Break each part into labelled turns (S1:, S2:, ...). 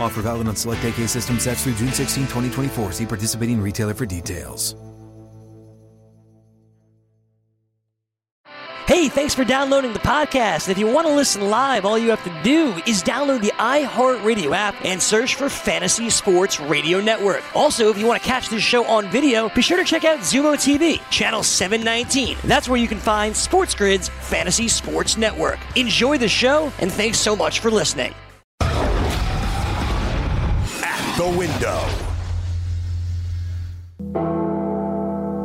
S1: Offer valid on select AK system sets through June 16, 2024. See participating retailer for details.
S2: Hey, thanks for downloading the podcast. If you want to listen live, all you have to do is download the iHeartRadio app and search for Fantasy Sports Radio Network. Also, if you want to catch this show on video, be sure to check out Xumo TV, channel 719. That's where you can find Sports Grid's Fantasy Sports Network. Enjoy the show, and thanks so much for listening
S3: the window.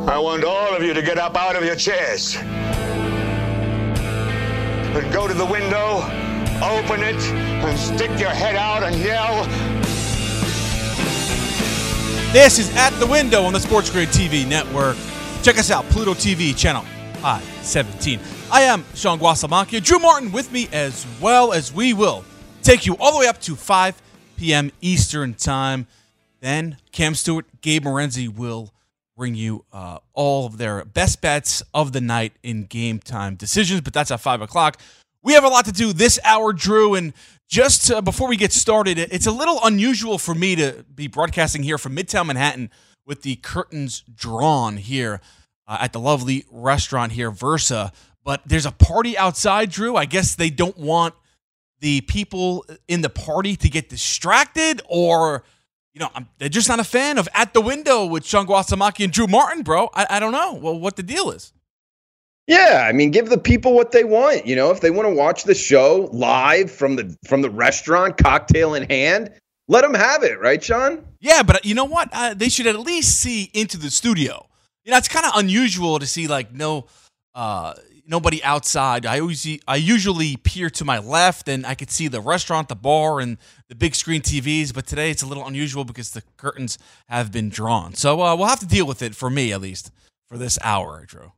S3: I want all of you to get up out of your chairs and go to the window, open it, and stick your head out and yell.
S4: This is At the Window on the Sports Grid TV network. Check us out, Pluto TV, channel I-17. I am Sean Guasamacchia. Drew Martin with me as well as we will take you all the way up to 5 p.m. Eastern Time. Then Cam Stewart, Gabe Morency will bring you uh, all of their best bets of the night in game time decisions, but that's at 5 o'clock. We have a lot to do this hour, Drew, and just uh, before we get started, it's a little unusual for me to be broadcasting here from Midtown Manhattan with the curtains drawn here uh, at the lovely restaurant here, Versa. But there's a party outside, Drew. I guess they don't want the people in the party to get distracted or you know, I'm, they're just not a fan of At the Window with Sean Guasamacchia and Drew Martin, bro. I, I don't know well, what the deal is.
S5: Yeah, I mean, give the people what they want. You know, if they want to watch the show live from the from the restaurant, cocktail in hand, let them have it, right, Sean?
S4: Yeah, but you know what? Uh, they should at least see into the studio. You know, it's kind of unusual to see like no, uh, nobody outside. I always I usually peer to my left and I could see the restaurant, the bar, and the big screen TVs. But today it's a little unusual because the curtains have been drawn. So uh, we'll have to deal with it for me at least for this hour, Drew.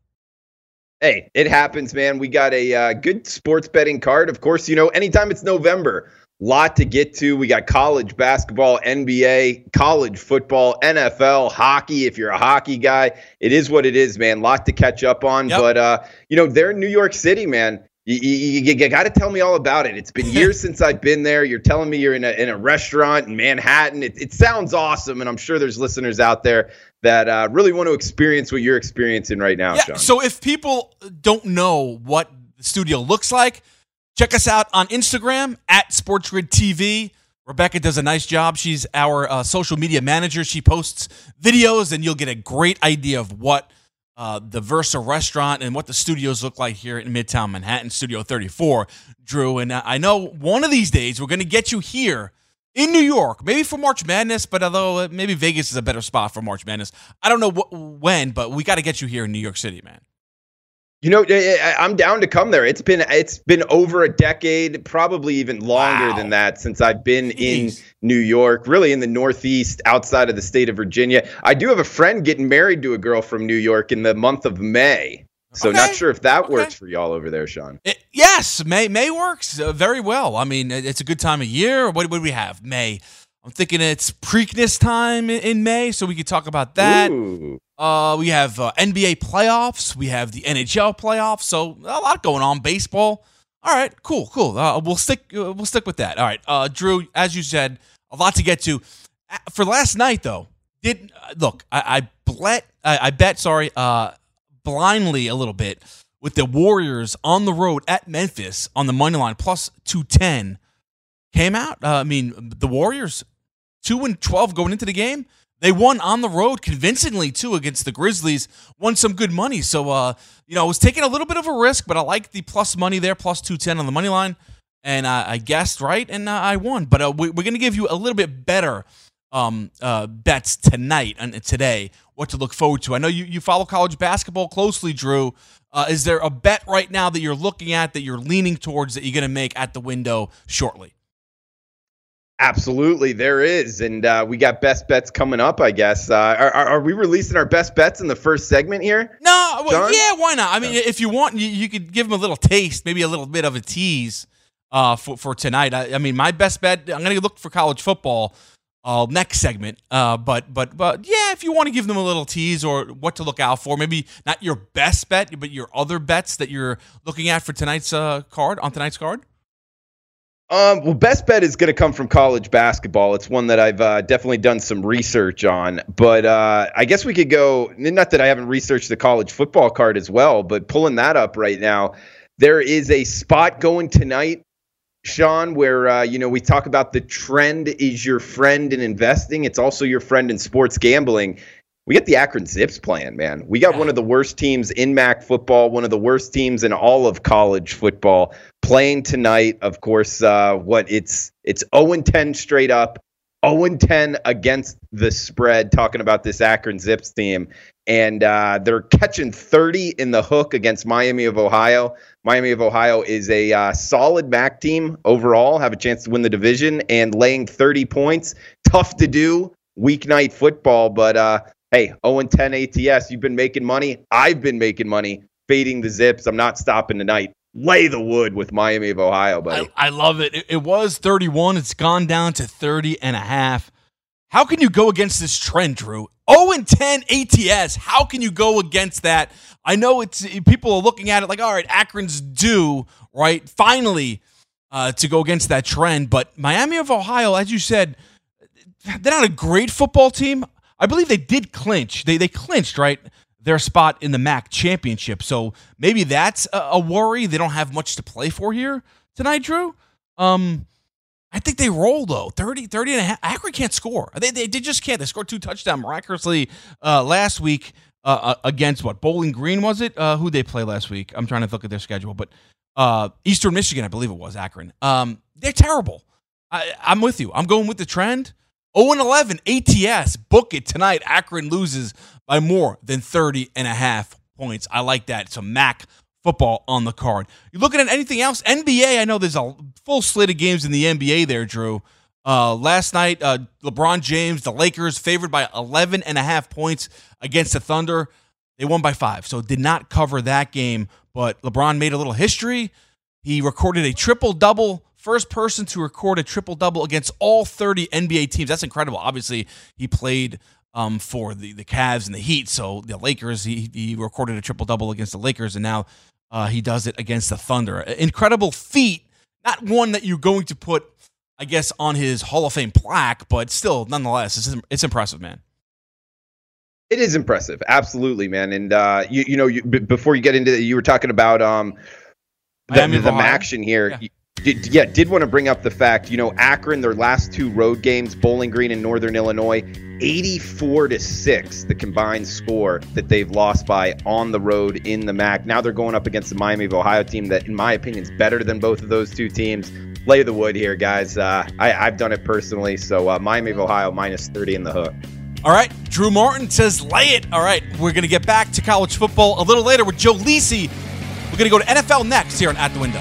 S5: Hey, it happens, man. We got a uh, good sports betting card. Of course, you know, anytime it's November, lot to get to. We got college basketball, NBA, college football, NFL, hockey. If you're a hockey guy, it is what it is, man. Lot to catch up on. Yep. But uh, you know, they're in New York City, man. You, you, you got to tell me all about it. It's been years since I've been there. You're telling me you're in a in a restaurant in Manhattan. It, it sounds awesome, and I'm sure there's listeners out there that uh, really want to experience what you're experiencing right now, yeah, Sean.
S4: So if people don't know what the studio looks like, Check us out on Instagram at SportsGrid TV. Rebecca does a nice job. She's our uh, social media manager. She posts videos, and you'll get a great idea of what uh, the Versa restaurant and what the studios look like here in Midtown Manhattan, Studio 34, Drew. And I know one of these days we're going to get you here in New York, maybe for March Madness, but although uh, maybe Vegas is a better spot for March Madness. I don't know wh- when, but we got to get you here in New York City, man.
S5: You know, eh, eh, I'm down to come there. It's been it's been over a decade, probably even longer wow. than that, since I've been Jeez. in New York, really in the Northeast, outside of the state of Virginia. I do have a friend getting married to a girl from New York in the month of May. So okay. not sure if that okay. works for y'all over there, Sean.
S4: It, yes, May May works uh, very well. I mean, it's a good time of year. What, would we have? May. I'm thinking it's Preakness time in, May, so we could talk about that. Uh, we have uh, NBA playoffs. We have the NHL playoffs. So a lot going on. Baseball. All right, cool, cool. Uh, we'll stick. Uh, we'll stick with that. All right, uh, Drew. As you said, a lot to get to. For last night, though, did uh, look? I, I bet. I, I bet. Sorry, uh, blindly a little bit with the Warriors on the road at Memphis on the money line plus two ten. Came out. Uh, I mean, the Warriors two and twelve going into the game. They won on the road convincingly too against the Grizzlies. Won some good money. So uh, you know, I was taking a little bit of a risk, but I like the plus money there, plus two ten on the money line, and I guessed right, and uh, I won. But uh, we, we're going to give you a little bit better um, uh, bets tonight and today. What to look forward to? I know you you follow college basketball closely, Drew. Uh, is there a bet right now that you're looking at that you're leaning towards that you're going to make at the window shortly?
S5: Absolutely, there is, and uh, we got best bets coming up. I guess. Uh, are, are we releasing our best bets in the first segment here?
S4: No, well, yeah, why not? I mean, if you want, you, you could give them a little taste, maybe a little bit of a tease uh, for for tonight. I, I mean, my best bet. I'm going to look for college football uh, next segment. Uh, but but but yeah, if you want to give them a little tease or what to look out for, maybe not your best bet, but your other bets that you're looking at for tonight's uh, card on tonight's card.
S5: Um, well, best bet is going to come from college basketball. It's one that I've uh, definitely done some research on. But uh, I guess we could go. Not that I haven't researched the college football card as well, but pulling that up right now, there is a spot going tonight, Sean, where uh, you know we talk about the trend is your friend in investing. It's also your friend in sports gambling. We got the Akron Zips playing, man. We got one of the worst teams in MAC football, one of the worst teams in all of college football playing tonight. Of course, uh, what it's it's 0 10 straight up, 0 10 against the spread. Talking about this Akron Zips team, and uh, they're catching 30 in the hook against Miami of Ohio. Miami of Ohio is a uh, solid MAC team overall, have a chance to win the division, and laying 30 points. Tough to do weeknight football, but uh, hey, 0 10 ATS, you've been making money. I've been making money fading the Zips. I'm not stopping tonight. Lay the wood with Miami of Ohio, buddy.
S4: I, I love it. it. It was 31. It's gone down to 30 and a half. How can you go against this trend, Drew? 0 and 10 ATS. How can you go against that? I know it's people are looking at it like, all right, Akron's due, right? Finally, uh, to go against that trend. But Miami of Ohio, as you said, they're not a great football team. I believe they did clinch. They they clinched, right? Their spot in the MAC championship. So maybe that's a, a worry. They don't have much to play for here tonight, Drew. Um, I think they roll though 30, 30 and a half. Akron can't score. They, they, just can't. They scored two touchdowns miraculously uh, last week uh, uh, against what Bowling Green was it? Uh, who they play last week? I'm trying to look at their schedule, but uh, Eastern Michigan, I believe it was Akron. Um, they're terrible. I, I'm with you. I'm going with the trend. 0 11 ATS. Book it tonight. Akron loses by more than 30 and a half points. I like that. It's a MAC football on the card. You looking at anything else? NBA, I know there's a full slate of games in the NBA there, Drew. Uh, last night, uh, LeBron James, the Lakers, favored by 11 and a half points against the Thunder. They won by five, so did not cover that game. But LeBron made a little history. He recorded a triple double, first person to record a triple double against all 30 NBA teams. That's incredible. Obviously, he played um, for the, the Cavs and the Heat. So the Lakers, he, he recorded a triple double against the Lakers, and now uh, he does it against the Thunder. Incredible feat. Not one that you're going to put, I guess, on his Hall of Fame plaque, but still, nonetheless, it's, it's impressive, man.
S5: It is impressive, absolutely, man. And uh, you, you know, you, b- before you get into it, you were talking about um, the, the action here.
S4: Yeah.
S5: Did, yeah, did want to bring up the fact, you know, Akron, their last two road games, Bowling Green and Northern Illinois, 84 to 6, the combined score that they've lost by on the road in the MAC. Now they're going up against the Miami of Ohio team that, in my opinion, is better than both of those two teams. Lay the wood here, guys. Uh, I, I've done it personally. So uh, Miami of Ohio minus 30 in the hook.
S4: All right, Drew Martin says lay it. All right, we're going to get back to college football a little later with Joe Lisi. We're going to go to NFL next here on At the Window.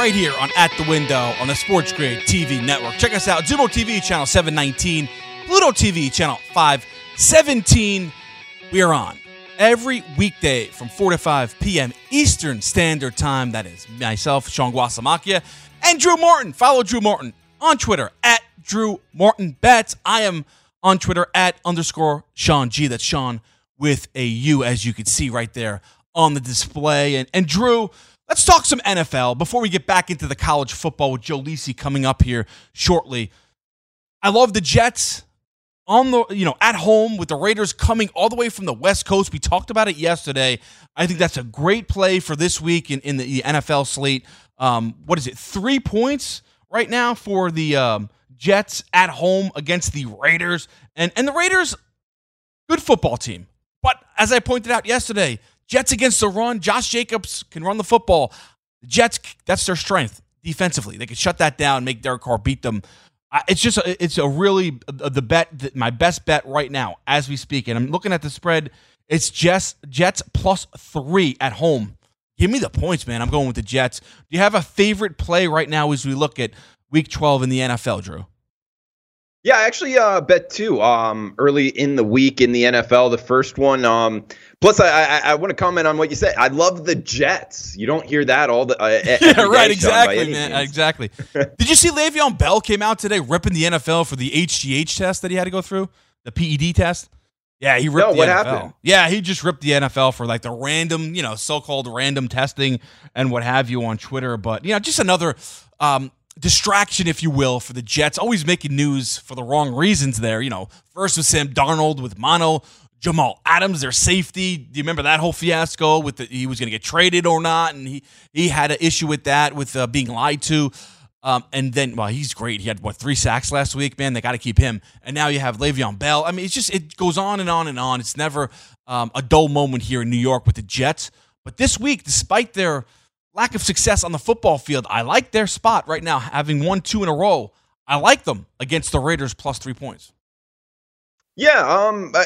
S4: Right here on At the Window on the Sports Grid TV network. Check us out, Xumo TV channel 719, Pluto TV channel 517. We are on every weekday from 4 to 5 p.m. Eastern Standard Time. That is myself, Sean Guasamacchia, and Drew Martin. Follow Drew Martin on Twitter at Drew Martin Bets. I am on Twitter at underscore Sean G. That's Sean with a U, as you can see right there on the display. And, and Drew, let's talk some NFL before we get back into the college football with Joe Lisi coming up here shortly. I love the Jets on the you know at home with the Raiders coming all the way from the West Coast. We talked about it yesterday. I think that's a great play for this week in, in the NFL slate. Um, what is it? Three points right now for the um, Jets at home against the Raiders, and and the Raiders, good football team. But as I pointed out yesterday, Jets against the run, Josh Jacobs can run the football. The Jets, that's their strength defensively. They can shut that down, make Derek Carr beat them. It's just, it's a really uh, the bet my best bet right now as we speak, and I'm looking at the spread. It's just Jets plus three at home. Give me the points, man. I'm going with the Jets. Do you have a favorite play right now as we look at Week 12 in the NFL, Drew?
S5: Yeah, I actually uh, bet two um, early in the week in the NFL. The first one. Um, plus, I, I, I want to comment on what you said. I love the Jets. You don't hear that all the uh,
S4: yeah, right. Exactly, man. Exactly. Did you see Le'Veon Bell came out today ripping the NFL for the HGH test that he had to go through, the PED test? Yeah, he ripped
S5: no,
S4: the
S5: what
S4: NFL.
S5: happened?
S4: Yeah, he just ripped the NFL for like the random, you know, so-called random testing and what have you on Twitter. But you know, just another um, distraction, if you will, for the Jets. Always making news for the wrong reasons there. You know, first with Sam Darnold with mono, Jamal Adams, their safety. Do you remember that whole fiasco with the, he was going to get traded or not? And he, he had an issue with that, with uh, being lied to. Um, and then, well, he's great. He had what three sacks last week, man. They got to keep him. And now you have Le'Veon Bell. I mean, it's just it goes on and on and on. It's never um, a dull moment here in New York with the Jets. But this week, despite their lack of success on the football field, I like their spot right now, having won two in a row. I like them against the Raiders plus three points.
S5: Yeah, um, I,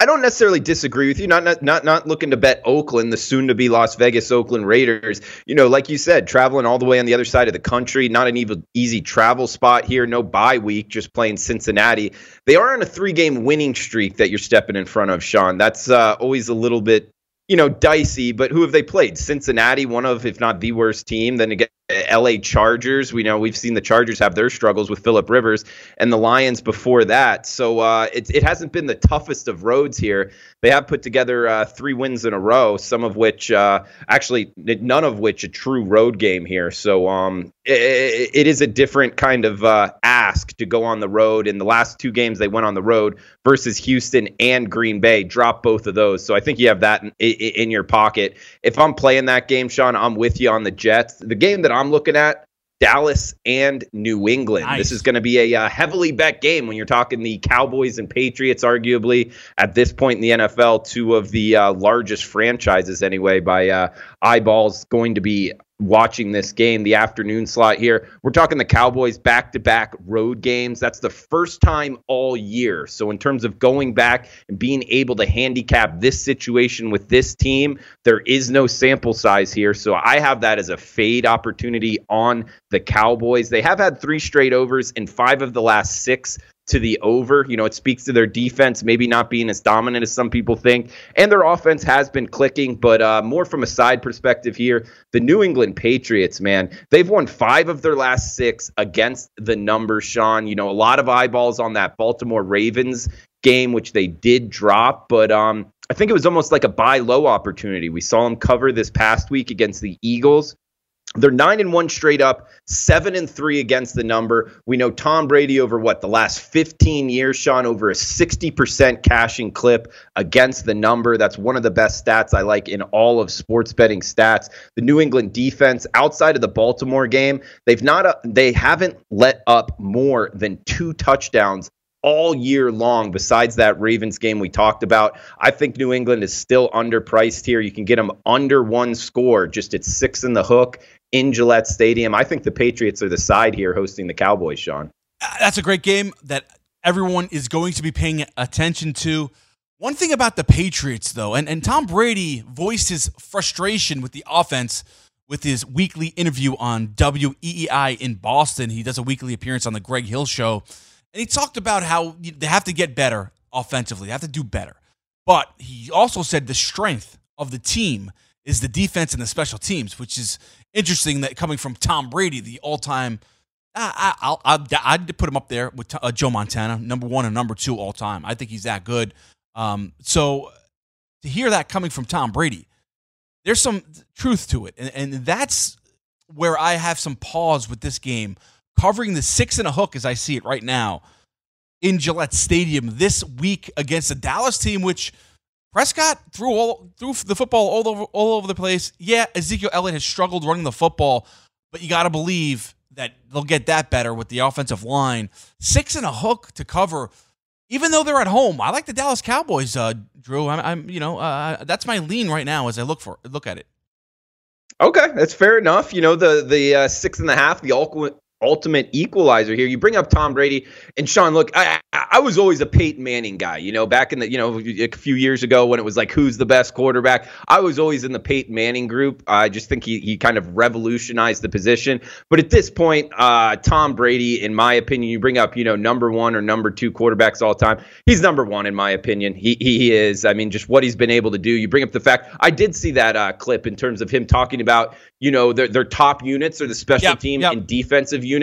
S5: I don't necessarily disagree with you. Not not not not looking to bet Oakland, the soon to be Las Vegas Oakland Raiders. You know, like you said, traveling all the way on the other side of the country. Not an even easy travel spot here. No bye week. Just playing Cincinnati. They are on a three game winning streak that you're stepping in front of, Sean. That's uh, always a little bit you know, dicey, but who have they played? Cincinnati, one of, if not the worst team. Then again, LA Chargers. We know we've seen the Chargers have their struggles with Philip Rivers and the Lions before that. So uh, it, it hasn't been the toughest of roads here. They have put together uh, three wins in a row, some of which, uh, actually, none of which a true road game here. So um, it, it is a different kind of uh, ask to go on the road. In the last two games, they went on the road versus Houston and Green Bay, dropped both of those. So I think you have that in, in your pocket. If I'm playing that game, Sean, I'm with you on the Jets. The game that I'm looking at Dallas and New England. Nice. This is going to be a uh, heavily bet game when you're talking the Cowboys and Patriots, arguably at this point in the NFL, two of the uh, largest franchises, anyway, by uh, eyeballs, going to be watching this game, the afternoon slot here. We're talking the Cowboys back to back road games. That's the first time all year. So, in terms of going back and being able to handicap this situation with this team, there is no sample size here. So, I have that as a fade opportunity on the Cowboys. They have had three straight overs in five of the last six to the over. You know, it speaks to their defense maybe not being as dominant as some people think. And their offense has been clicking, but uh, more from a side perspective here, the New England Patriots, man, they've won five of their last six against the numbers, Sean. You know, a lot of eyeballs on that Baltimore Ravens game, which they did drop, but um, I think it was almost like a buy low opportunity. We saw them cover this past week against the Eagles. They're nine and one straight up, seven and three against the number. We know Tom Brady over what the last 15 years, Sean, over a 60% cashing clip against the number. That's one of the best stats I like in all of sports betting stats. The New England defense, outside of the Baltimore game, they've not uh, they haven't let up more than two touchdowns all year long besides that Ravens game we talked about. I think New England is still underpriced here. You can get them under one score, just at six in the hook in Gillette Stadium. I think the Patriots are the side here hosting the Cowboys, Sean.
S4: Uh, that's a great game that everyone is going to be paying attention to. One thing about the Patriots, though, and, and Tom Brady voiced his frustration with the offense with his weekly interview on WEEI in Boston. He does a weekly appearance on the Greg Hill Show. And he talked about how they have to get better offensively, they have to do better. But he also said the strength of the team is the defense and the special teams, which is interesting that coming from Tom Brady, the all-time. I, I'll, I'll, I'd put him up there with uh, Joe Montana, number one and number two all time. I think he's that good. Um, so to hear that coming from Tom Brady, there's some truth to it, and, and that's where I have some pause with this game, covering the six and a hook as I see it right now in Gillette Stadium this week against the Dallas team, which Prescott threw all threw the football all over all over the place. Yeah, Ezekiel Elliott has struggled running the football, but you got to believe that they'll get that better with the offensive line. Six and a hook to cover, even though they're at home. I like the Dallas Cowboys, uh, Drew. I'm, I'm you know, uh, that's my lean right now as I look for look at it.
S5: Okay, that's fair enough. You know, the the uh, six and a half, the ultimate equalizer here. You bring up Tom Brady and Sean. Look, I I was always a Peyton Manning guy. You know, back in the you know a few years ago when it was like who's the best quarterback. I was always in the Peyton Manning group. I just think he he kind of revolutionized the position. But at this point, uh, Tom Brady, in my opinion, you bring up you know number one or number two quarterbacks all time. He's number one in my opinion. He he is. I mean, just what he's been able to do. You bring up the fact I did see that uh, clip in terms of him talking about you know their their top units or the special yep, team yep. and defensive units.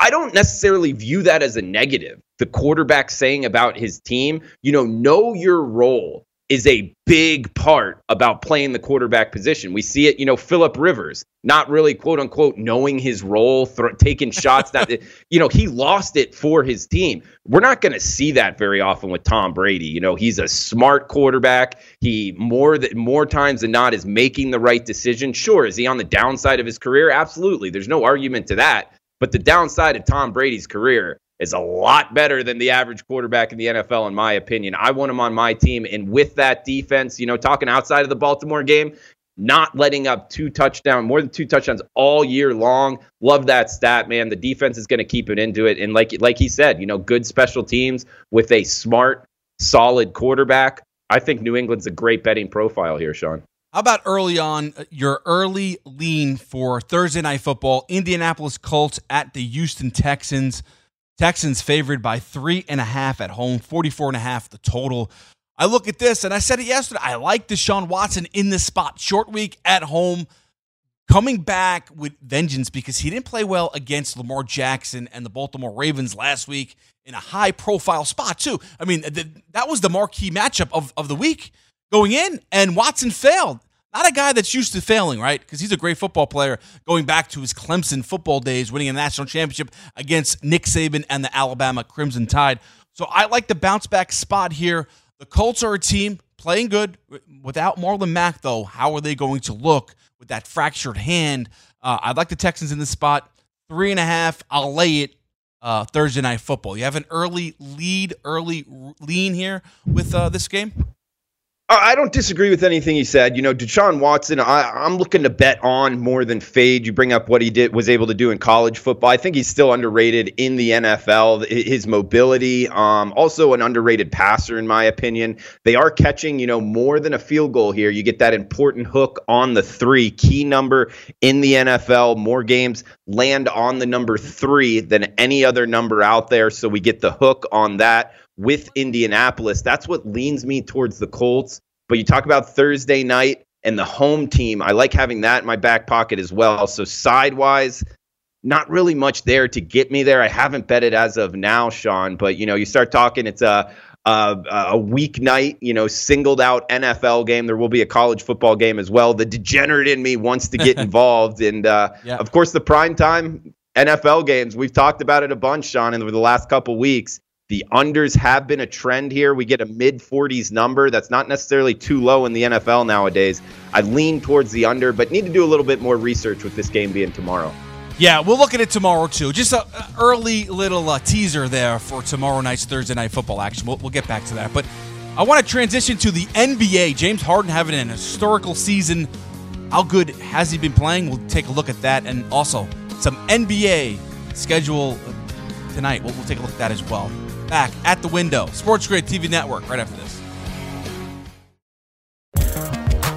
S5: I don't necessarily view that as a negative. The quarterback saying about his team, you know, know your role is a big part about playing the quarterback position. We see it, you know, Philip Rivers, not really quote unquote knowing his role, th- taking shots that, you know, he lost it for his team. We're not going to see that very often with Tom Brady. You know, he's a smart quarterback. He more that more times than not is making the right decision. Sure, is he on the downside of his career? Absolutely. There's no argument to that. But the downside of Tom Brady's career is a lot better than the average quarterback in the NFL, in my opinion. I want him on my team. And with that defense, you know, talking outside of the Baltimore game, not letting up two touchdowns, more than two touchdowns all year long. Love that stat, man. The defense is going to keep it into it. And like like he said, you know, good special teams with a smart, solid quarterback I think New England's a great betting profile here, Sean.
S4: How about early on uh, your early lean for Thursday night football? Indianapolis Colts at the Houston Texans. Texans favored by three and a half at home, 44 and a half the total. I look at this and I said it yesterday. I like Deshaun Watson in this spot. Short week at home, coming back with vengeance because he didn't play well against Lamar Jackson and the Baltimore Ravens last week in a high profile spot, too. I mean, th- that was the marquee matchup of, of the week going in, and Watson failed. Not a guy that's used to failing, right? Because he's a great football player going back to his Clemson football days, winning a national championship against Nick Saban and the Alabama Crimson Tide. So I like the bounce back spot here. The Colts are a team playing good without Marlon Mack, though. How are they going to look with that fractured hand? Uh, I'd like the Texans in this spot. Three and a half. I'll lay it uh, Thursday night football. You have an early lead, early lean here with uh, this game.
S5: I don't disagree with anything he said. You know, Deshaun Watson, I, am looking to bet on more than fade. You bring up what he did was able to do in college football. I think he's still underrated in the NFL. His mobility, um, also an underrated passer in my opinion. They are catching, you know, more than a field goal here. You get that important hook on the three, key number in the NFL. More games land on the number three than any other number out there, so we get the hook on that with Indianapolis. That's what leans me towards the Colts. But you talk about Thursday night and the home team. I like having that in my back pocket as well. So sidewise, not really much there to get me there. I haven't bet it as of now, Sean. But you know, you start talking, it's a a, a weeknight, you know, singled out NFL game. There will be a college football game as well. The degenerate in me wants to get involved, and uh, yeah. of course, the prime time NFL games. We've talked about it a bunch, Sean, over the last couple weeks. The unders have been a trend here. We get a mid 40s number. That's not necessarily too low in the NFL nowadays. I lean towards the under, but need to do a little bit more research with this game being tomorrow.
S4: Yeah, we'll look at it tomorrow too. Just an early little uh, teaser there for tomorrow night's Thursday night football action. We'll, we'll get back to that. But I want to transition to the NBA. James Harden having an historical season. How good has he been playing? We'll take a look at that. And also some NBA schedule tonight. We'll, we'll take a look at that as well back at the window. Sports Grid TV Network right after this.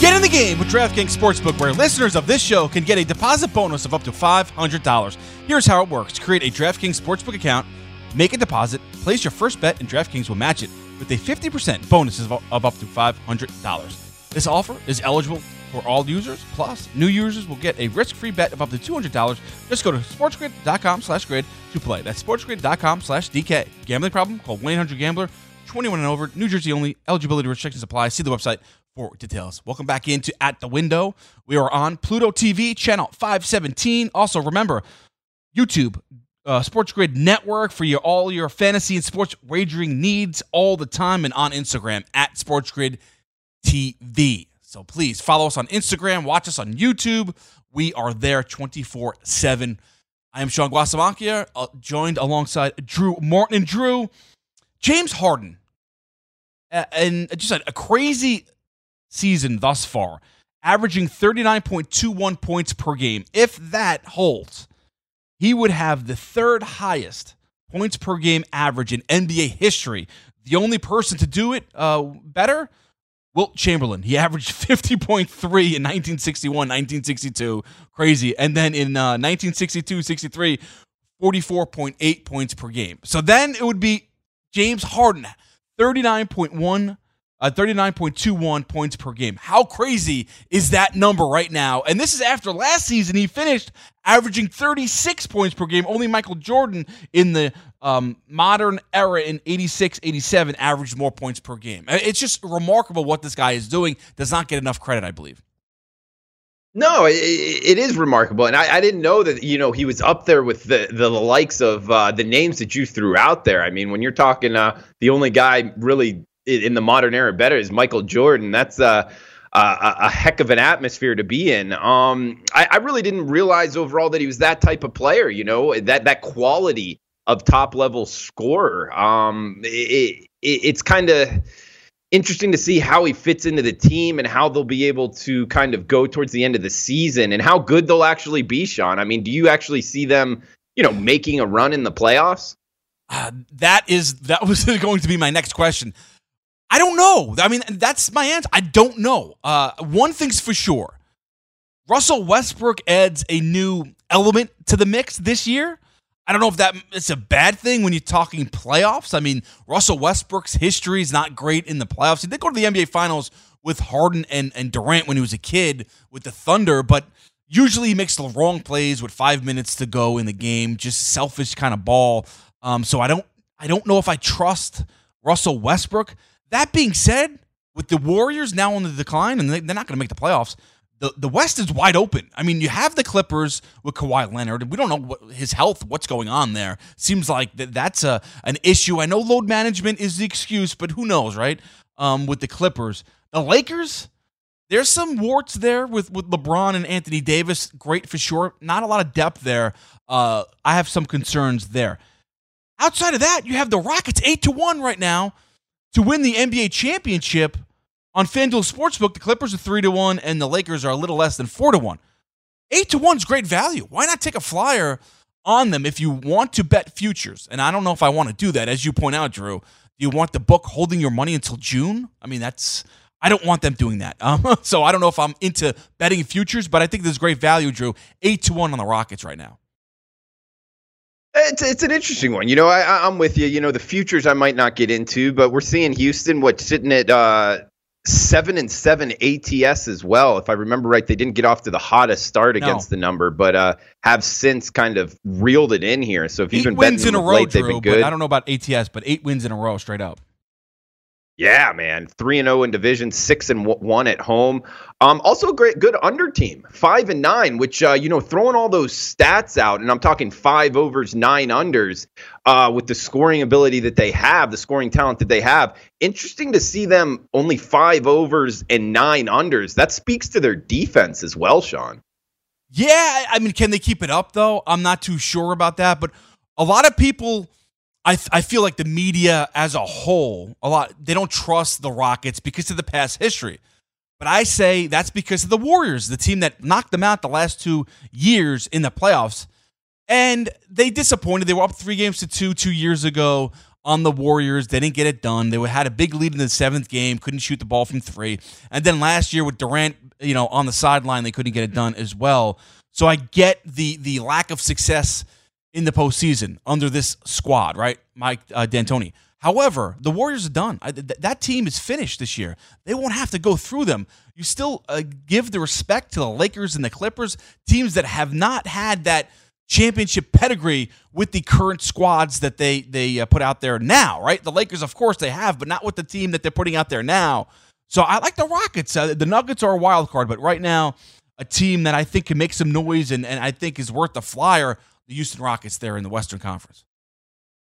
S4: Get in the game with DraftKings Sportsbook, where listeners of this show can get a deposit bonus of up to $500. Here's how it works create a DraftKings Sportsbook account, make a deposit, place your first bet, and DraftKings will match it with a 50% bonus of, up to $500. This offer is eligible for all users, plus new users will get a risk-free bet of up to $200. Just go to sportsgrid.com slash grid to play. That's sportsgrid.com slash DK. Gambling problem? Call 1-800-GAMBLER. 21 and over, New Jersey only. Eligibility restrictions apply. See the website for details. Welcome back into At the Window. We are on Pluto TV, channel 517. Also, remember, YouTube, uh, Sports Grid Network for your all your fantasy and sports wagering needs all the time, and on Instagram at Sports Grid TV. So please follow us on Instagram, watch us on YouTube. We are there 24 7. I am Sean Guasamacchia, uh, joined alongside Drew Martin. And Drew, James Harden, uh, and just a, a crazy season thus far, averaging 39.21 points per game. If that holds, he would have the third highest points per game average in NBA history. The only person to do it uh, better, Wilt Chamberlain. He averaged 50.3 in 1961, 1962. Crazy. And then in uh, 1962 63, 44.8 points per game. So then it would be James Harden, 39.1 uh, 39.21 points per game. How crazy is that number right now? And this is after last season he finished averaging 36 points per game. Only Michael Jordan in the um, modern era in 86, 87 averaged more points per game. It's just remarkable what this guy is doing. Does not get enough credit, I believe.
S5: No, it, it is remarkable, and I, I, didn't know that. You know, he was up there with the the likes of uh, the names that you threw out there. I mean, when you're talking, uh, the only guy really in the modern era better is Michael Jordan. That's uh, a, a heck of an atmosphere to be in. Um, I, I, really didn't realize overall that he was that type of player. You know, that that quality of top level scorer. Um, it, it, it's kind of interesting to see how he fits into the team and how they'll be able to kind of go towards the end of the season and how good they'll actually be. Sean, I mean, do you actually see them, you know, making a run in the playoffs?
S4: Uh, that is that was going to be my next question. I don't know. I mean, that's my answer. I don't know. Uh, one thing's for sure Russell Westbrook adds a new element to the mix this year. I don't know if that it's a bad thing when you're talking playoffs. I mean, Russell Westbrook's history is not great in the playoffs. He did go to the NBA Finals with Harden and, and Durant when he was a kid with the Thunder, but usually he makes the wrong plays with five minutes to go in the game, just selfish kind of ball. Um, so I don't I don't know if I trust Russell Westbrook. That being said, with the Warriors now on the decline and they're not going to make the playoffs, the, the West is wide open. I mean, you have the Clippers with Kawhi Leonard. We don't know what, his health, what's going on there. Seems like that that's a an issue. I know load management is the excuse, but who knows, right? Um, with the Clippers, the Lakers, there's some warts there with with LeBron and Anthony Davis. Great for sure. Not a lot of depth there. Uh, I have some concerns there. Outside of that, you have the Rockets eight to one right now to win the NBA championship on FanDuel Sportsbook. The Clippers are three to one, and the Lakers are a little less than four to one. Eight to one is great value. Why not take a flyer on them if you want to bet futures? And I don't know if I want to do that, as you point out, Drew. Do you want the book holding your money until June? I mean, that's I don't want them doing that. Um, so I don't know if I'm into betting futures, but I think there's great value, Drew. Eight to one on the Rockets right now.
S5: It's, it's an interesting one. You know, I, I'm with you. You know, the futures I might not get into, but we're seeing Houston, what, sitting at uh, seven and seven ATS as well. If I remember right, they didn't get off to the hottest start against no. the number, but uh, have since kind of reeled it in here. So if you've been
S4: wins
S5: in
S4: a row,
S5: late,
S4: Drew,
S5: been good.
S4: I don't know about ATS, but eight wins in a row straight up.
S5: Yeah, man, three and zero oh in division, six and one at home. Um, also a great, good under team, five and nine. Which uh, you know, throwing all those stats out, and I'm talking five overs, nine unders, uh, with the scoring ability that they have, the scoring talent that they have. Interesting to see them only five overs and nine unders. That speaks to their defense as well, Sean.
S4: Yeah, I mean, can they keep it up though? I'm not too sure about that, but a lot of people I, I feel like the media as a whole, a lot they don't trust the Rockets because of the past history. But I say that's because of the Warriors, the team that knocked them out the last two years in the playoffs. And they disappointed. They were up three games to two two years ago on the Warriors. They didn't get it done. They had a big lead in the seventh game, couldn't shoot the ball from three. And then last year with Durant, you know, on the sideline, they couldn't get it done as well. So I get the the lack of success in the postseason under this squad, right? Mike uh, D'Antoni. However, the Warriors are done. I, th- that team is finished this year. They won't have to go through them. You still uh, give the respect to the Lakers and the Clippers, teams that have not had that championship pedigree with the current squads that they they uh, put out there now, right? The Lakers, of course, they have, but not with the team that they're putting out there now. So I like the Rockets. Uh, the Nuggets are a wild card, but right now, a team that I think can make some noise and, and I think is worth the flyer, the Houston Rockets there in the Western Conference.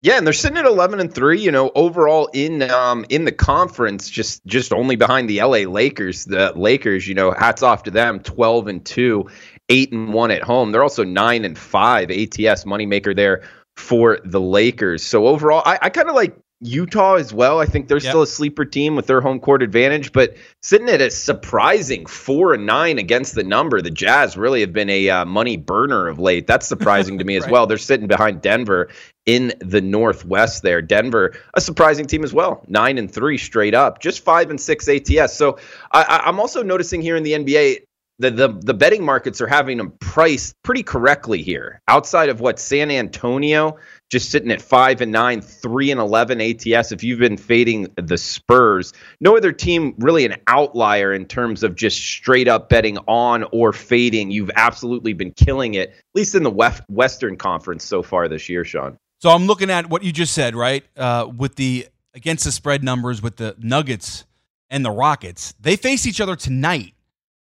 S5: Yeah, and they're sitting at eleven and three. You know, overall in um in the conference, just just only behind the L.A. Lakers. The Lakers, you know, hats off to them, twelve and two, eight and one at home. They're also nine and five. ATS moneymaker there for the Lakers. So overall, I, I kind of like Utah as well. I think they're yep. still a sleeper team with their home court advantage, but sitting at a surprising four and nine against the number. The Jazz really have been a uh, money burner of late. That's surprising to me as right. well. They're sitting behind Denver in the Northwest there. Denver, a surprising team as well, nine and three straight up, just five and six ATS. So I, I'm also noticing here in the NBA the, the the betting markets are having them priced pretty correctly here. Outside of what San Antonio just sitting at five and nine, three and eleven ATS. If you've been fading the Spurs, no other team really an outlier in terms of just straight up betting on or fading. You've absolutely been killing it, at least in the West, Western Conference so far this year, Sean.
S4: So I'm looking at what you just said, right? Uh, with the against the spread numbers with the Nuggets and the Rockets, they face each other tonight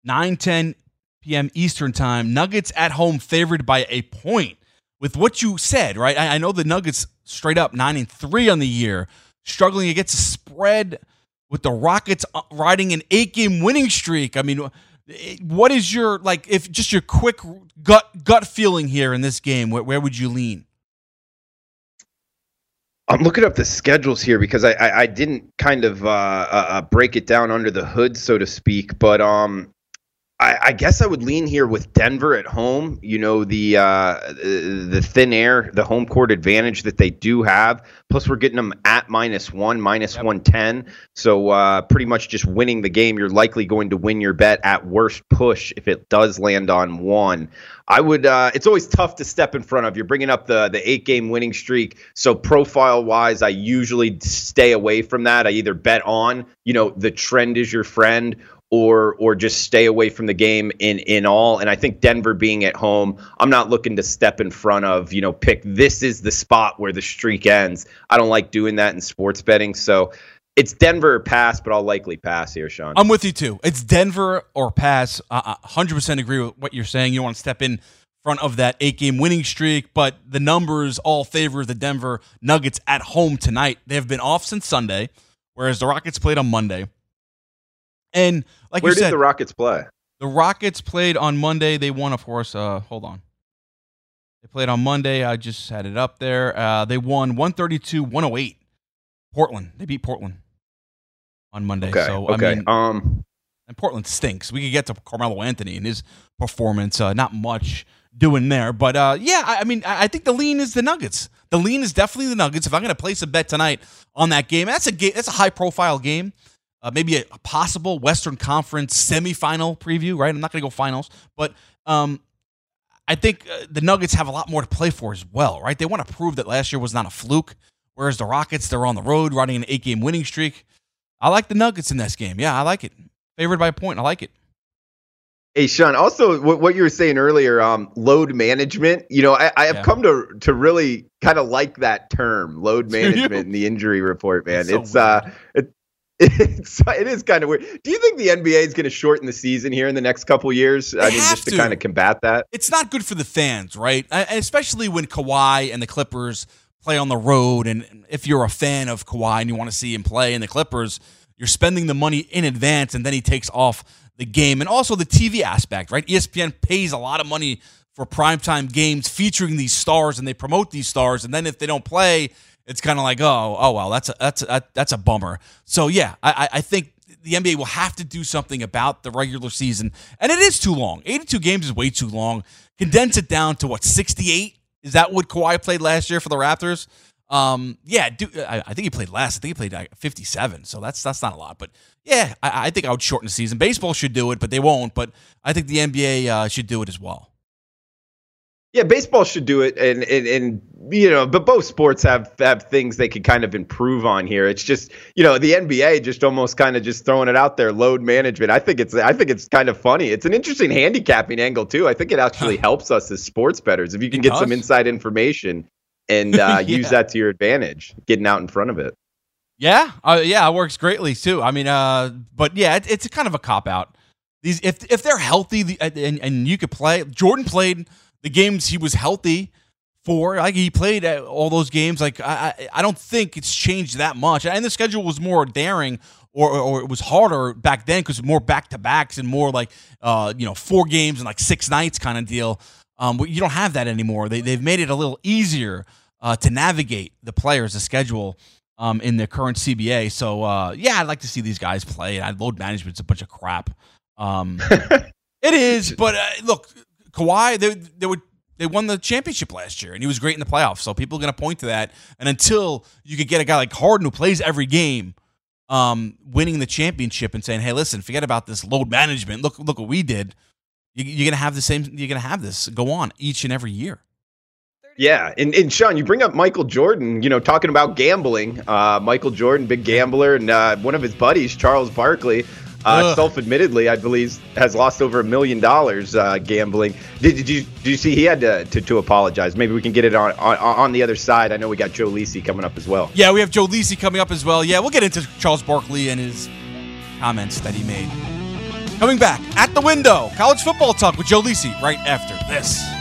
S4: 9 10 p.m. Eastern Time. Nuggets at home favored by a point. With what you said, right? I, I know the Nuggets straight up 9 and 3 on the year, struggling against a spread with the Rockets uh, riding an eight game winning streak. I mean, what is your like if just your quick gut gut feeling here in this game where, where would you lean
S5: I'm looking up the schedules here because I I, I didn't kind of uh, uh, uh break it down under the hood so to speak, but um I, I, guess I would lean here with Denver at home. You know the uh, the thin air, the home court advantage that they do have. Plus, we're getting them at minus one, minus yep. one ten. So uh, pretty much just winning the game. You're likely going to win your bet at worst push if it does land on one. I would. Uh, it's always tough to step in front of. You're bringing up the the eight game winning streak. So profile wise, I usually stay away from that. I either bet on, you know, the trend is your friend, or or just stay away from the game in in all. And I think Denver being at home, I'm not looking to step in front of, you know, pick this is the spot where the streak ends. I don't like doing that in sports betting. So it's Denver or pass, but I'll likely pass here, Sean.
S4: I'm with you too. It's Denver or pass. I 100% agree with what you're saying. You want to step in front of that eight game winning streak, but the numbers all favor the Denver Nuggets at home tonight. They have been off since Sunday, whereas the Rockets played on Monday. And like
S5: where
S4: did
S5: the Rockets play?
S4: The Rockets played on Monday. They won, of course. Uh, hold on. They played on Monday. I just had it up there. Uh, they won 132 108. Portland. They beat Portland on Monday.
S5: Okay.
S4: So,
S5: okay.
S4: I mean, um, and Portland stinks. We could get to Carmelo Anthony and his performance. Uh, not much doing there. But uh, yeah, I, I mean, I, I think the lean is the Nuggets. The lean is definitely the Nuggets. If I'm going to place a bet tonight on that game, that's a game. That's a high profile game uh, maybe a, a, possible Western Conference semifinal preview, right? I'm not going to go finals, but um, I think uh, the Nuggets have a lot more to play for as well, right? They want to prove that last year was not a fluke, whereas the Rockets, they're on the road running an eight game winning streak. I like the Nuggets in this game. Yeah, I like it. Favored by a point. I like it.
S5: Hey Sean, also what, what you were saying earlier, um, load management. You know, I, I have yeah. come to to really kind of like that term, load management in the injury report. Man, so it's uh, it, it's, it is kind of weird. Do you think the NBA is going to shorten the season here in the next couple years?
S4: They
S5: I mean, just to, to, kind of combat that.
S4: It's not good for the fans, right? Especially when Kawhi and the Clippers play on the road, and if you're a fan of Kawhi and you want to see him play in the Clippers, you're spending the money in advance, and then he takes off the game, and also the TV aspect, right? ESPN pays a lot of money for primetime games featuring these stars, and they promote these stars, and then if they don't play it's kind of like, oh, oh well, that's a, that's a, that's a bummer. So yeah, I, I think the NBA will have to do something about the regular season, and it is too long. 82 games is way too long. Condense it down to what 68. Is that what Kawhi played last year for the Raptors? Um, yeah, do, I, I think he played less. I think he played like 57, so that's that's not a lot. But yeah, I, I think I would shorten the season. Baseball should do it, but they won't. But I think the NBA uh, should do it as well.
S5: Yeah, baseball should do it, and, and and you know, but both sports have have things they could kind of improve on here. It's just you know the NBA just almost kind of just throwing it out there, load management. I think it's I think it's kind of funny. It's an interesting handicapping angle too. I think it actually helps us as sports bettors if you can get some inside information and uh, yeah. use that to your advantage, getting out in front of it.
S4: Yeah, uh, yeah, it works greatly too. I mean, uh, but yeah, it, it's kind of a cop out. These if if they're healthy the, and, and you could play, Jordan played the games he was healthy for. Like he played all those games. Like I, I don't think it's changed that much. And the schedule was more daring, or or it was harder back then because more back to backs and more like uh you know four games and like six nights kind of deal. Um, but you don't have that anymore. They they've made it a little easier uh, to navigate the players, the schedule. Um, in the current CBA, so uh, yeah, I'd like to see these guys play. I load management's a bunch of crap. Um, it is, but uh, look, Kawhi, they they would they won the championship last year, and he was great in the playoffs. So people are going to point to that. And until you could get a guy like Harden who plays every game, um, winning the championship, and saying, "Hey, listen, forget about this load management. Look, look what we did." You, you're going to have the same. You're going to have this go on each and every year.
S5: Yeah, and, and Sean, you bring up Michael Jordan. You know, talking about gambling. Uh, Michael Jordan, big gambler, and uh, one of his buddies, Charles Barkley, uh, self-admittedly, I believe, has lost over a million dollars uh, gambling. Did, did, you did you see he had to, to, to apologize? Maybe we can get it on, on, on the other side. I know we got Joe Lisi coming up as well.
S4: Yeah, we have Joe Lisi coming up as well. Yeah, we'll get into Charles Barkley and his comments that he made. Coming back at the window, college football talk with Joe Lisi right after this.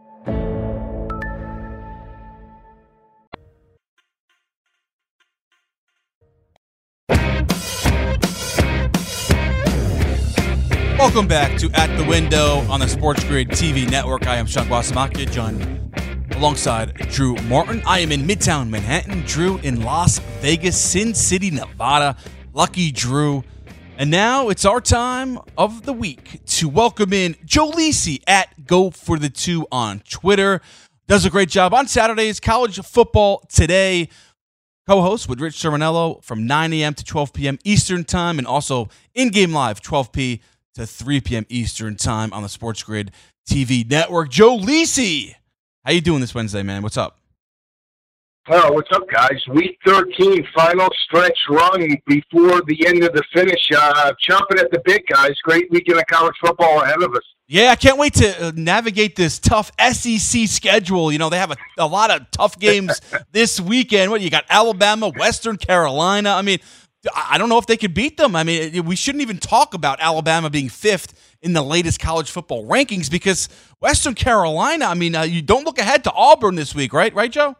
S4: Welcome back to At the Window on the Sports Grid TV network. I am Sean Guasamacchia, John, alongside Drew Martin. I am in Midtown Manhattan. Drew in Las Vegas, Sin City, Nevada. Lucky Drew. And now it's our time of the week to welcome in Joe Lisi at Go for the Two on Twitter. Does a great job on Saturdays, college football today. Co-host with Rich Cirminiello from 9 a.m. to 12 p.m. Eastern Time, and also in-game live 12 p to 3 p.m. Eastern Time on the Sports Grid TV network. Joe Lisi, how you doing this Wednesday, man? What's up?
S6: Oh, what's up, guys? Week 13, final stretch run before the end of the finish. Uh, chomping at the bit, guys. Great weekend of college football ahead of us.
S4: Yeah, I can't wait to uh, navigate this tough SEC schedule. You know, they have a, a lot of tough games this weekend. What, you got Alabama, Western Carolina. I mean, I don't know if they could beat them. I mean, we shouldn't even talk about Alabama being fifth in the latest college football rankings because Western Carolina, I mean, uh, you don't look ahead to Auburn this week, right? Right, Joe?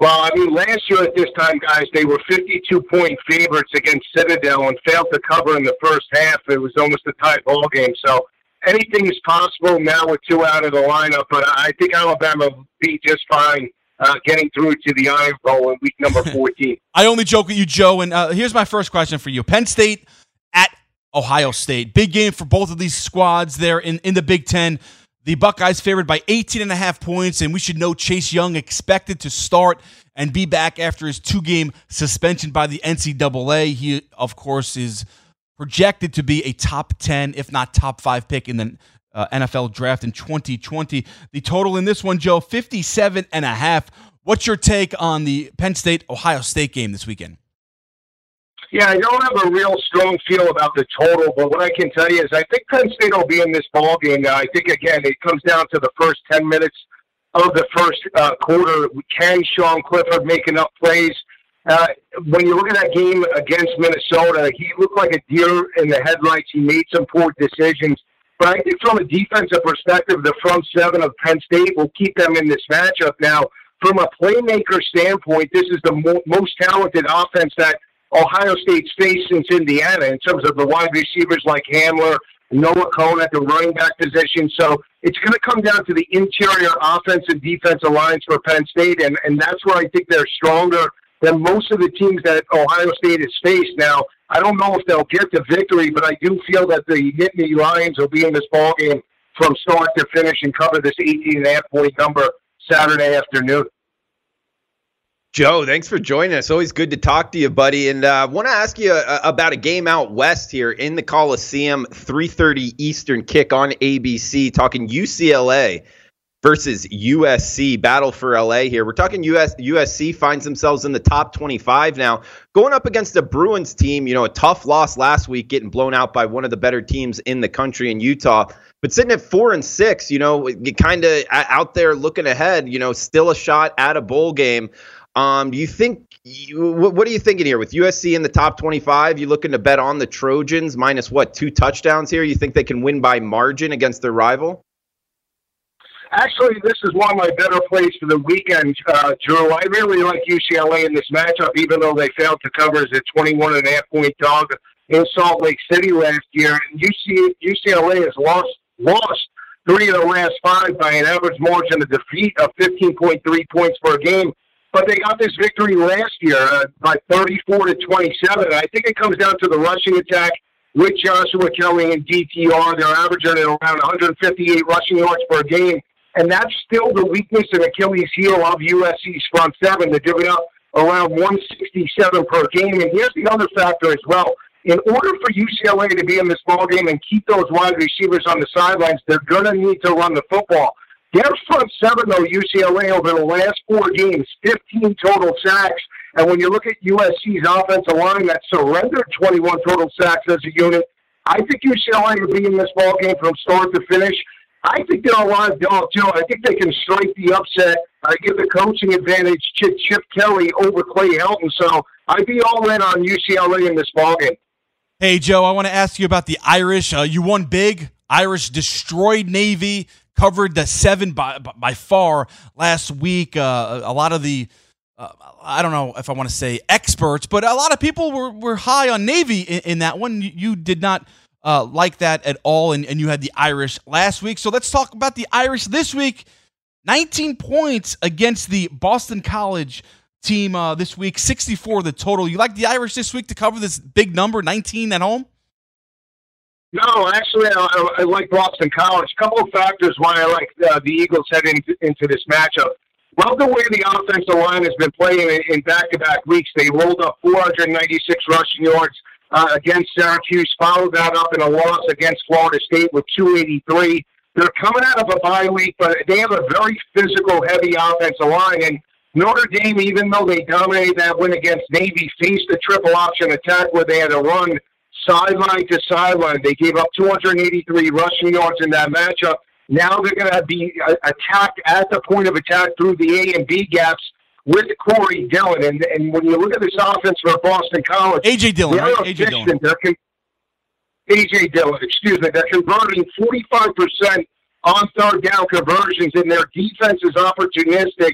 S6: Well, I mean, last year at this time, guys, they were 52 point favorites against Citadel and failed to cover in the first half. It was almost a tie ball game. So anything is possible now with two out of the lineup. But I think Alabama will be just fine uh, getting through to the Iron Bowl in week number 14.
S4: I only joke with you, Joe. And uh, here's my first question for you Penn State at Ohio State. Big game for both of these squads there in, in the Big Ten. The Buckeyes favored by 18 and a half points, and we should know Chase Young expected to start and be back after his two game suspension by the NCAA. He, of course, is projected to be a top 10, if not top five pick in the uh, NFL draft in 2020. The total in this one, Joe, 57 and a half. What's your take on the Penn State Ohio State game this weekend?
S6: Yeah, I don't have a real strong feel about the total, but what I can tell you is I think Penn State will be in this ball game. Now, I think again it comes down to the first ten minutes of the first uh, quarter. Can Sean Clifford make enough plays? Uh, when you look at that game against Minnesota, he looked like a deer in the headlights. He made some poor decisions. But I think from a defensive perspective, the front seven of Penn State will keep them in this matchup. Now, from a playmaker standpoint, this is the mo- most talented offense that Ohio State's faced since Indiana in terms of the wide receivers like Hamler, Noah Cain at the running back position. So it's going to come down to the interior offensive defense alliance for Penn State, and, and that's where I think they're stronger than most of the teams that Ohio State has faced. Now, I don't know if they'll get the victory, but I do feel that the Nittany Lions will be in this ball game from start to finish and cover this 18 and a half point number Saturday afternoon.
S5: Joe, thanks for joining us. Always good to talk to you, buddy. And I uh, want to ask you uh, about a game out west here in the Coliseum, 3:30 Eastern kick on ABC. Talking UCLA versus USC, battle for LA here. We're talking US USC finds themselves in the top 25 now, going up against a Bruins team. You know, a tough loss last week, getting blown out by one of the better teams in the country in Utah. But sitting at four and six, you know, kind of out there looking ahead. You know, still a shot at a bowl game. Um, do you think? What are you thinking here with USC in the top 25? You looking to bet on the Trojans minus what two touchdowns here? You think they can win by margin against their rival?
S6: Actually, this is one of my better plays for the weekend, uh, Drew. I really like UCLA in this matchup, even though they failed to cover as a 21 and a half point dog in Salt Lake City last year. And UC, UCLA has lost lost three of the last five by an average margin of defeat of 15.3 points per game but they got this victory last year uh, by 34 to 27. I think it comes down to the rushing attack with Joshua Kelley and DTR. They're averaging around 158 rushing yards per game, and that's still the weakness and Achilles heel of USC's front seven. They're giving up around 167 per game. And here's the other factor as well. In order for UCLA to be in this ball game and keep those wide receivers on the sidelines, they're going to need to run the football. Their front seven, though, UCLA over the last four games, 15 total sacks. And when you look at USC's offensive line that surrendered 21 total sacks as a unit, I think UCLA will be in this ball game from start to finish. I think they're a live dog too. I think they can strike the upset. I give the coaching advantage to Chip Kelly over Clay Helton. So I'd be all in on UCLA in this ball game.
S4: Hey Joe, I want to ask you about the Irish. Uh, you won big. Irish destroyed Navy covered the seven by by far last week. Uh, a lot of the uh, I don't know if I want to say experts, but a lot of people were, were high on Navy in, in that one. You did not uh, like that at all, and, and you had the Irish last week. So let's talk about the Irish this week. 19 points against the Boston College team uh, this week, 64 the total. You like the Irish this week to cover this big number, 19 at home?
S6: No, actually, I, I like Boston College. A couple of factors why I like uh, the Eagles heading into, into this matchup. Love the way the offensive line has been playing in back-to-back weeks. They rolled up 496 rushing yards uh, against Syracuse, followed that up in a loss against Florida State with 283. They're coming out of a bye week, but they have a very physical, heavy offensive line. And Notre Dame, even though they dominated that win against Navy, faced a triple option attack where they had to run sideline to sideline. They gave up 283 rushing yards in that matchup. Now they're going to be uh, attacked at the point of attack through the A and B gaps with Corey Dillon. And, and when you look at this offense for Boston College,
S4: AJ Dillon, right? AJ Dillon.
S6: Con- AJ Dillon, excuse me, they're converting 45% on third down conversions, and their defense is opportunistic,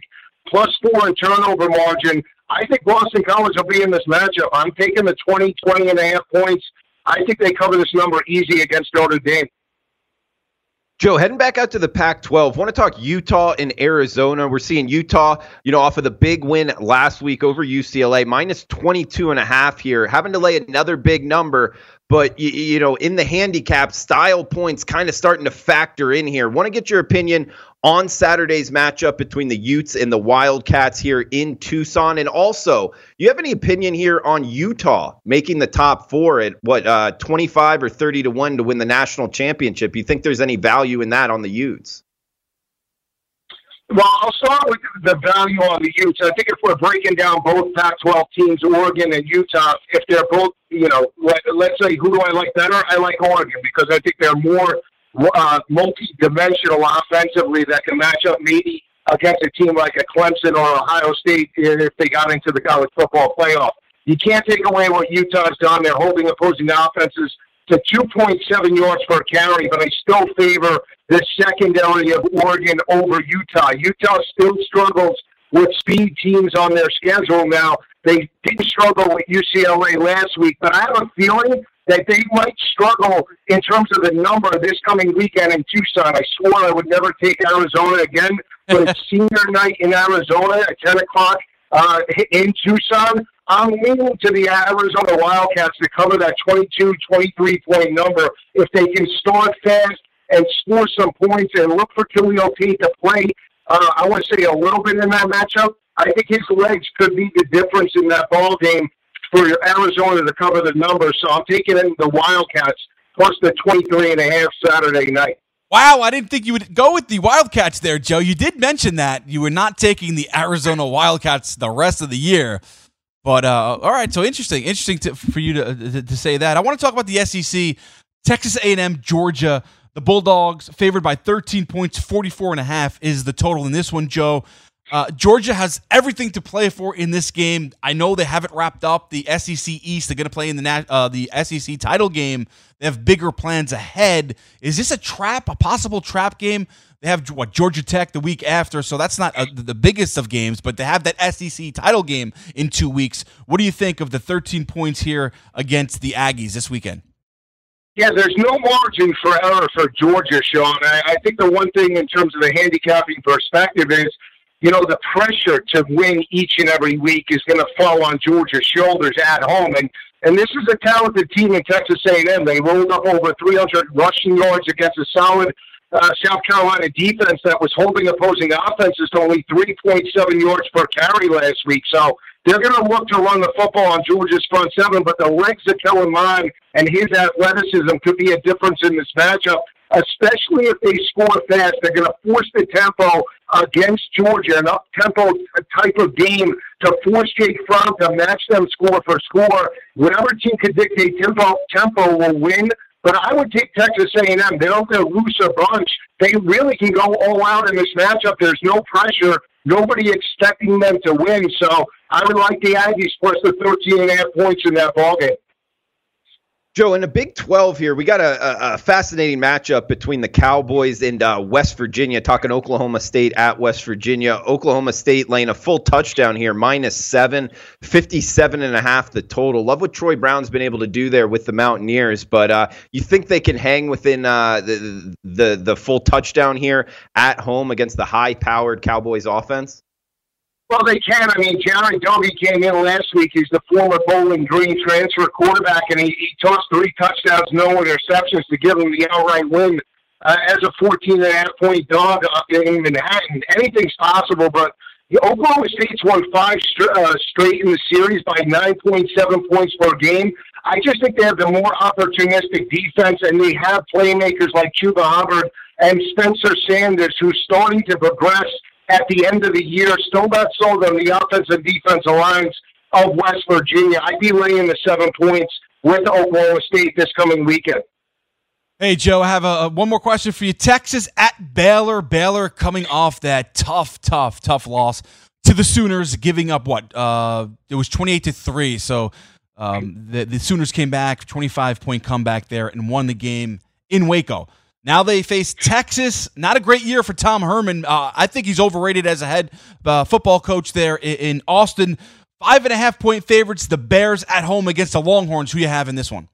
S6: plus four in turnover margin. I think Boston College will be in this matchup. I'm taking the 20, 20 and a half points. I think they cover this number easy against Notre Dame.
S5: Joe, heading back out to the Pac 12, want to talk Utah and Arizona. We're seeing Utah, you know, off of the big win last week over UCLA, minus 22 and a half here, having to lay another big number. But, you, you know, in the handicap, style points kind of starting to factor in here. Want to get your opinion on Saturday's matchup between the Utes and the Wildcats here in Tucson. And also, you have any opinion here on Utah making the top four at what, uh, 25 or 30 to 1 to win the national championship? You think there's any value in that on the Utes?
S6: Well, I'll start with the value on the Utes. I think if we're breaking down both Pac-12 teams, Oregon and Utah, if they're both, you know, let, let's say who do I like better? I like Oregon because I think they're more uh, multi-dimensional offensively that can match up maybe against a team like a Clemson or Ohio State if they got into the college football playoff. You can't take away what Utah's done. They're holding opposing offenses to 2.7 yards per carry, but I still favor the secondary of Oregon over Utah. Utah still struggles with speed teams on their schedule now. They did struggle with UCLA last week, but I have a feeling that they might struggle in terms of the number this coming weekend in Tucson. I swore I would never take Arizona again, but it's senior night in Arizona at 10 o'clock uh, in Tucson. I'm leaning to the Arizona Wildcats to cover that 22, 23 point number if they can start fast and score some points and look for Khalil Tate to play. Uh, I want to say a little bit in that matchup. I think his legs could be the difference in that ball game for Arizona to cover the number. So I'm taking in the Wildcats plus the 23 and a half Saturday night.
S4: Wow, I didn't think you would go with the Wildcats there, Joe. You did mention that you were not taking the Arizona Wildcats the rest of the year. But uh, all right, so interesting, interesting to, for you to, to, to say that. I want to talk about the SEC, Texas A&M, Georgia. The Bulldogs favored by 13 points, 44 and a half is the total in this one, Joe. Uh, Georgia has everything to play for in this game. I know they haven't wrapped up the SEC East. They're going to play in the uh, the SEC title game. They have bigger plans ahead. Is this a trap? A possible trap game? They have what Georgia Tech the week after, so that's not a, the biggest of games. But to have that SEC title game in two weeks, what do you think of the 13 points here against the Aggies this weekend?
S6: Yeah, there's no margin for error for Georgia, Sean. I, I think the one thing in terms of the handicapping perspective is you know, the pressure to win each and every week is going to fall on Georgia's shoulders at home. And and this is a talented team in Texas A&M. They rolled up over 300 rushing yards against a solid uh, South Carolina defense that was holding opposing offenses to only 3.7 yards per carry last week. So they're going to look to run the football on Georgia's front seven, but the legs of Kellen Mond and his athleticism could be a difference in this matchup especially if they score fast. They're going to force the tempo against Georgia, an up tempo type of game to force Jake Fromm to match them score for score. Whatever team can dictate tempo, tempo will win. But I would take Texas A&M. They don't get a bunch. They really can go all out in this matchup. There's no pressure. Nobody expecting them to win. So I would like the Aggies plus the 13 and a half points in that ballgame.
S5: Joe, in the Big 12 here, we got a, a fascinating matchup between the Cowboys and uh, West Virginia, talking Oklahoma State at West Virginia. Oklahoma State laying a full touchdown here, minus seven, 57 and a half the total. Love what Troy Brown's been able to do there with the Mountaineers, but uh, you think they can hang within uh, the, the, the full touchdown here at home against the high powered Cowboys offense?
S6: Well, they can. I mean, Jarret Doege came in last week. He's the former Bowling Green transfer quarterback, and he, he tossed three touchdowns, no interceptions to give him the outright win uh, as a 14 and a half point dog up in Manhattan. Anything's possible, but Oklahoma State's won five st- uh, straight in the series by 9.7 points per game. I just think they have the more opportunistic defense, and they have playmakers like Chuba Hubbard and Spencer Sanders, who's starting to progress at the end of the year. Still not sold on the offensive defensive lines of West Virginia. I'd be laying the seven points with Oklahoma State this coming weekend.
S4: Hey, Joe, I have a, one more question for you. Texas at Baylor. Baylor coming off that tough, tough, tough loss to the Sooners, giving up what? Uh, it was 28 to 3. So um, the, the Sooners came back, 25 point comeback there, and won the game in Waco. Now they face Texas. Not a great year for Tom Herman. Uh, I think he's overrated as a head uh, football coach there in, in Austin. Five and a half point favorites. The Bears at home against the Longhorns. Who you have in this one?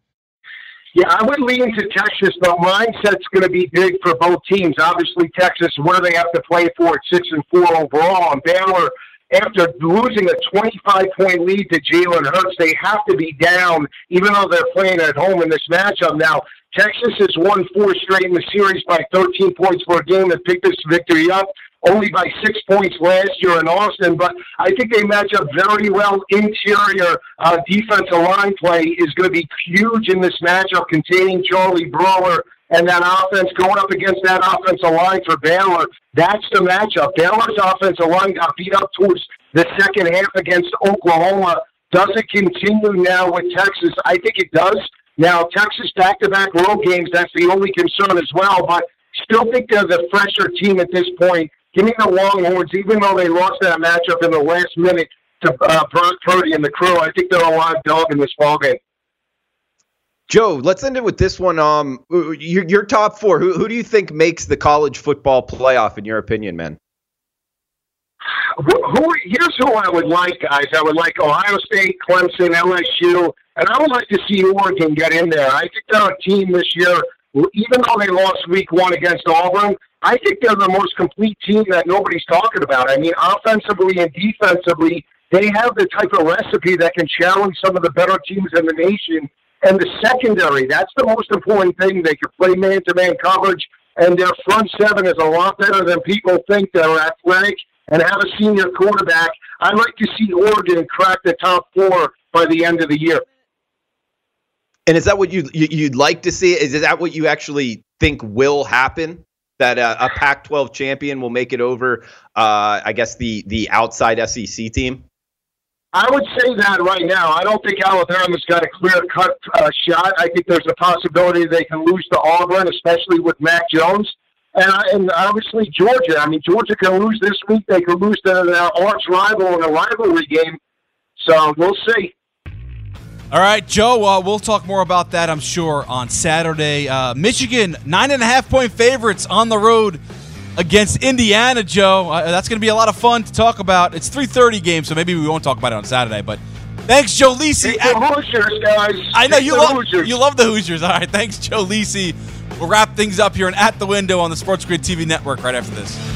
S6: Yeah, I would lean to Texas. The mindset's going to be big for both teams. Obviously, Texas, do they have to play for at six and four overall? And Baylor, after losing a 25 point lead to Jalen Hurts, they have to be down, even though they're playing at home in this matchup. Now, Texas has won four straight in the series by 13 points per game and picked this victory up only by six points last year in Austin, but I think they match up very well. Interior uh, defensive line play is going to be huge in this matchup containing Charlie Brewer and that offense going up against that offensive line for Baylor. That's the matchup. Baylor's offensive line got beat up towards the second half against Oklahoma. Does it continue now with Texas? I think it does. Now, Texas back to back road games, that's the only concern as well, but still think they're the fresher team at this point. Give me the Longhorns, even though they lost that matchup in the last minute to uh, Brock Purdy and the crew. I think they're a live dog in this ball game.
S5: Joe, let's end it with this one. Um, your, your top four. Who, who do you think makes the college football playoff, in your opinion, man?
S6: Who, who, here's who I would like, guys. I would like Ohio State, Clemson, LSU, and I would like to see Oregon get in there. I think they're a team this year. Even though they lost week one against Auburn, I think they're the most complete team that nobody's talking about. I mean, offensively and defensively, they have the type of recipe that can challenge some of the better teams in the nation. And the secondary, that's the most important thing. They can play man to man coverage, and their front seven is a lot better than people think. They're athletic and have a senior quarterback. I'd like to see Oregon crack the top four by the end of the year.
S5: And is that what you, you would like to see? Is that what you actually think will happen? that a Pac-12 champion will make it over. Uh, I guess the the outside SEC team.
S6: I would say that right now. I don't think Alabama's got a clear cut uh, shot. I think there's a possibility they can lose to Auburn, especially with Mac Jones. And, and obviously Georgia. I mean, Georgia can lose this week. They could lose to their arch rival in a rivalry game. So we'll see.
S4: All right, Joe, uh, we'll talk more about that, I'm sure, on Saturday. Uh, Michigan, nine and a half point favorites on the road against Indiana, Joe. Uh, that's going to be a lot of fun to talk about. It's 3.30 game, so maybe we won't talk about it on Saturday, but thanks, Joe Lisi.
S6: the Hoosiers, guys.
S4: I know you love, you love the Hoosiers. All right, thanks, Joe Lisi. We'll wrap things up here and At the Window on the Sports Grid TV network right after this.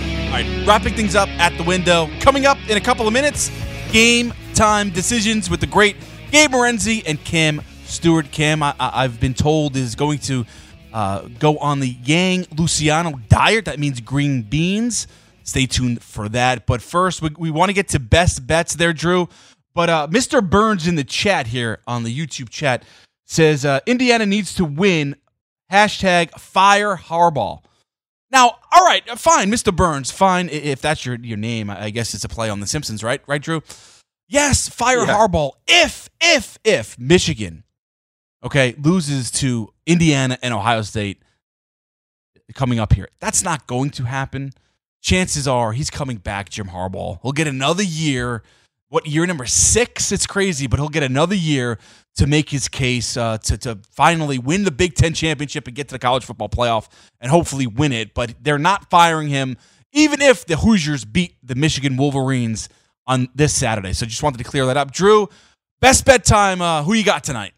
S4: All right, wrapping things up at the window. Coming up in a couple of minutes, game time decisions with the great Gabe Morency and Cam Stewart. Cam, I, have been told, is going to uh, go on the Yang Luciano diet. That means green beans. Stay tuned for that. But first, we, we want to get to best bets there, Drew. But uh, Mr. Burns in the chat here on the YouTube chat says uh, Indiana needs to win. Hashtag fire Harbaugh. Now, all right, uh, fine, Mr. Burns, fine. If that's your, your name, I guess it's a play on The Simpsons, right? Right, Drew? Yes, fire yeah. Harbaugh. If, if, if Michigan, okay, loses to Indiana and Ohio State coming up here, that's not going to happen. Chances are he's coming back, Jim Harbaugh. He'll get another year what year number six? It's crazy, but he'll get another year to make his case uh, to to finally win the Big Ten championship and get to the college football playoff and hopefully win it. But they're not firing him, even if the Hoosiers beat the Michigan Wolverines on this Saturday. So just wanted to clear that up. Drew, best bedtime. Uh, who you got tonight?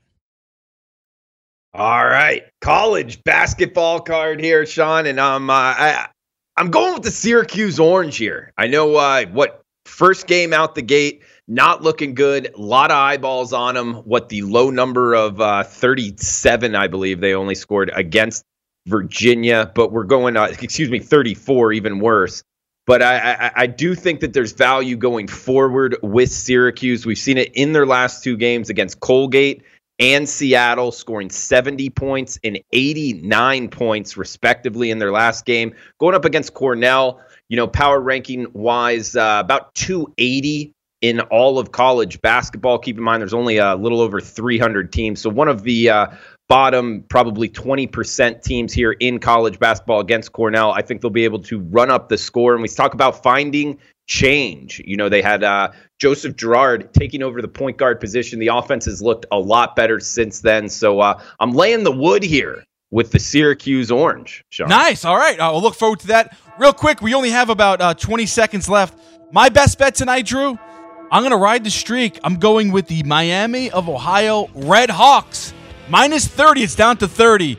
S5: All right, college basketball card here, Sean, and um, uh, I, I'm going with the Syracuse Orange here. I know uh, what First game out the gate, not looking good. A lot of eyeballs on him. What the low number of uh, 37, I believe they only scored against Virginia, but we're going, uh, excuse me, 34, even worse. But I, I, I, do think that there's value going forward with Syracuse. We've seen it in their last two games against Colgate and Seattle, scoring 70 points and 89 points, respectively, in their last game. Going up against Cornell, you know, power ranking wise, uh, about 280 in all of college basketball. Keep in mind, there's only a little over 300 teams. So one of the uh, bottom, probably 20% teams here in college basketball against Cornell. I think they'll be able to run up the score. And we talk about finding change. You know, they had uh, Joseph Girard taking over the point guard position. The offense has looked a lot better since then. So uh, I'm laying the wood here with the Syracuse Orange. Sean.
S4: Nice. All right. I'll look forward to that. Real quick, we only have about uh, 20 seconds left. My best bet tonight, Drew, I'm going to ride the streak. I'm going with the Miami of Ohio Red Hawks. Minus 30. It's down to 30.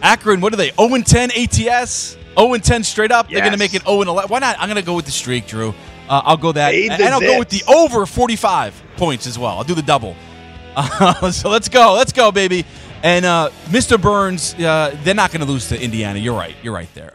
S4: Akron, what are they? 0 10 ATS? 0 10 straight up? Yes. They're going to make it 0 11. Why not? I'm going to go with the streak, Drew. Uh, I'll go that. And, and I'll go with the over 45 points as well. I'll do the double. Uh, so let's go. Let's go, baby. And uh, Mr. Burns, uh, they're not going to lose to Indiana. You're right. You're right there.